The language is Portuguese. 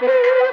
Música